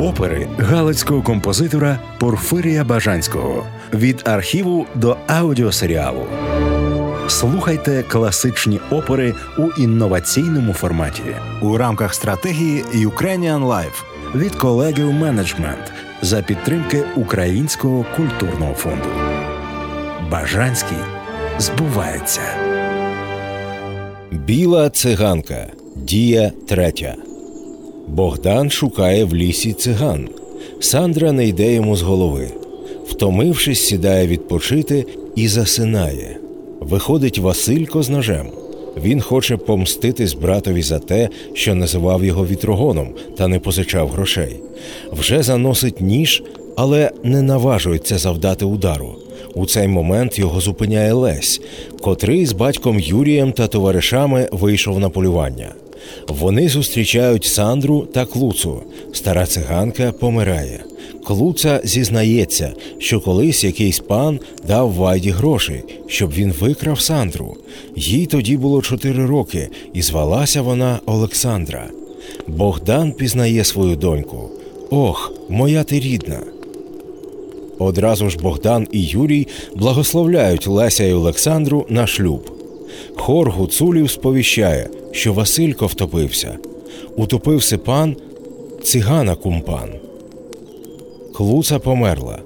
опери галицького композитора Порфирія Бажанського від архіву до аудіосеріалу. Слухайте класичні опери у інноваційному форматі у рамках стратегії Ukrainian Life від колегів менеджмент за підтримки Українського культурного фонду. Бажанський збувається. Біла циганка. Дія третя. Богдан шукає в лісі циган. Сандра не йде йому з голови. Втомившись, сідає відпочити і засинає. Виходить Василько з ножем. Він хоче помститись братові за те, що називав його вітрогоном та не позичав грошей. Вже заносить ніж, але не наважується завдати удару. У цей момент його зупиняє Лесь, котрий з батьком Юрієм та товаришами вийшов на полювання. Вони зустрічають Сандру та Клуцу. Стара циганка помирає. Клуца зізнається, що колись якийсь пан дав Вайді грошей, щоб він викрав Сандру. Їй тоді було чотири роки, і звалася вона Олександра. Богдан пізнає свою доньку. Ох, моя ти рідна. Одразу ж Богдан і Юрій благословляють Леся і Олександру на шлюб. Хор гуцулів сповіщає, що Василько втопився. Утопився пан цигана кумпан. Клуца померла.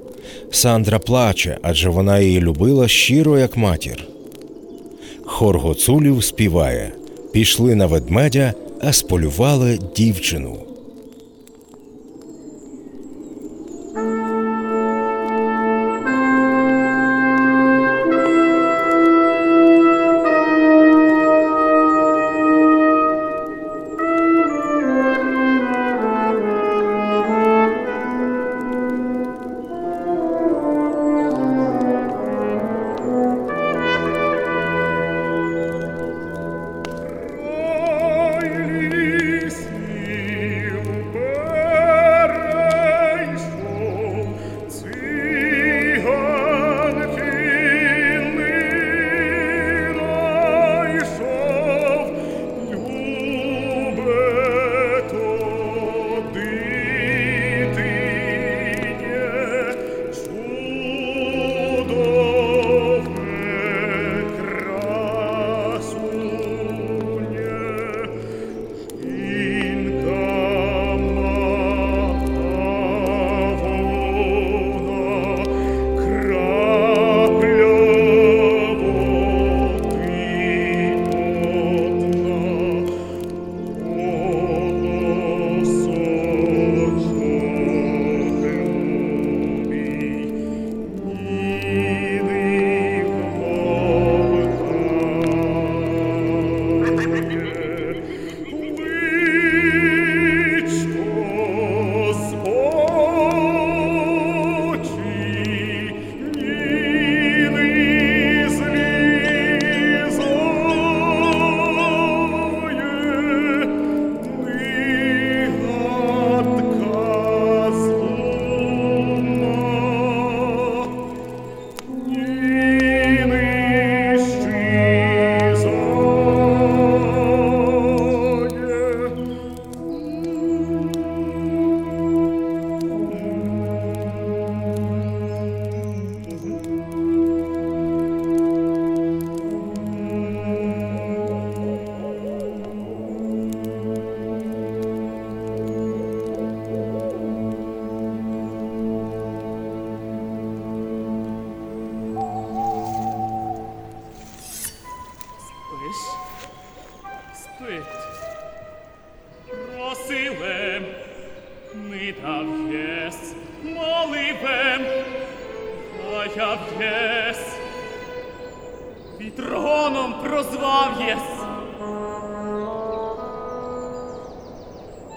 Сандра плаче, адже вона її любила щиро, як матір. Хор Гоцулів співає Пішли на ведмедя, а сполювали дівчину.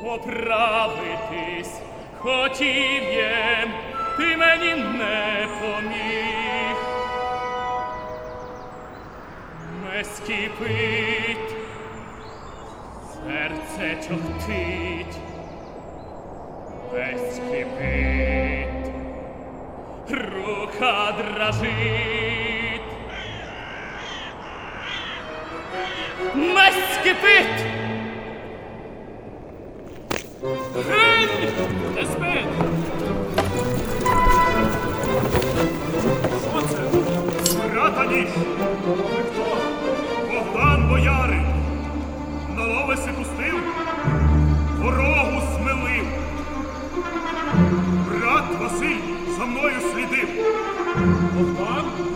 Поправитись хотів єм, ти мені не поміг. Не скипить, серце чохтить, весь кипить, рука дрожить. Не скипить, Що це? Брата ніж! Богдан Боярин! На ловиси пустив, дорогу смелив. Брат Василь за мною слідив. Богдан?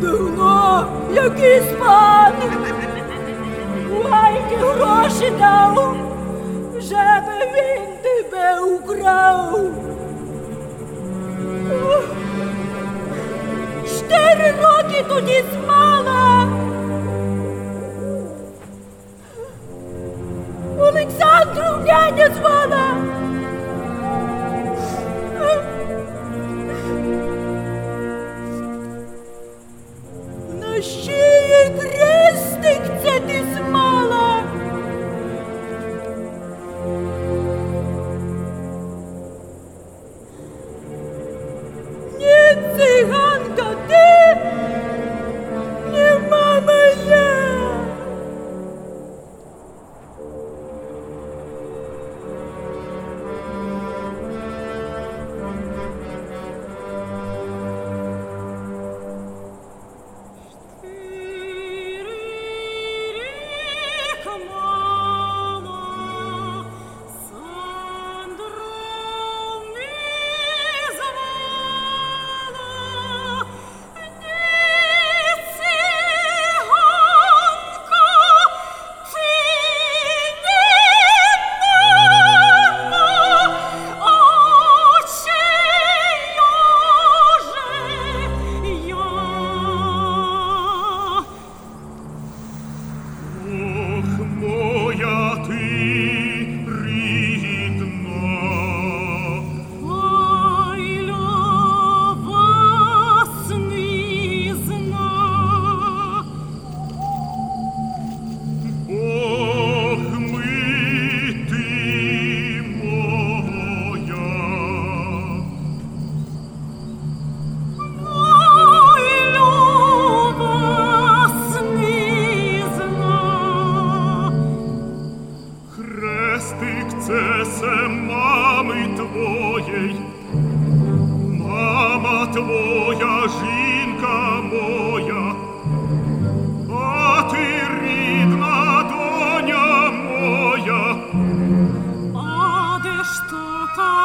Давно якийсь пан лайки гроші дав, щоб він тебе украв. Чотири роки тоді змала. Олександру няня звала.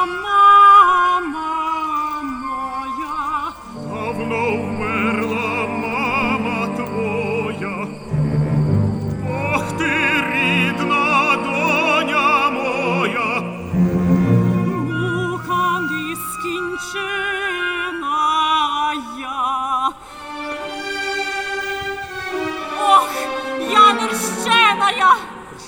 То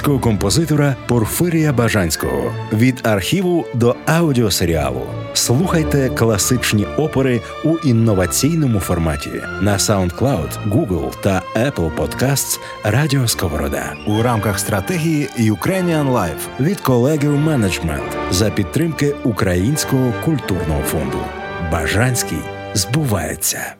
галицького композитора Порфирія Бажанського від архіву до аудіосеріалу. Слухайте класичні опери у інноваційному форматі на SoundCloud, Google та Apple Podcasts Радіо Сковорода у рамках стратегії Ukrainian Life. від колегів менеджмент за підтримки Українського культурного фонду. Бажанський збувається.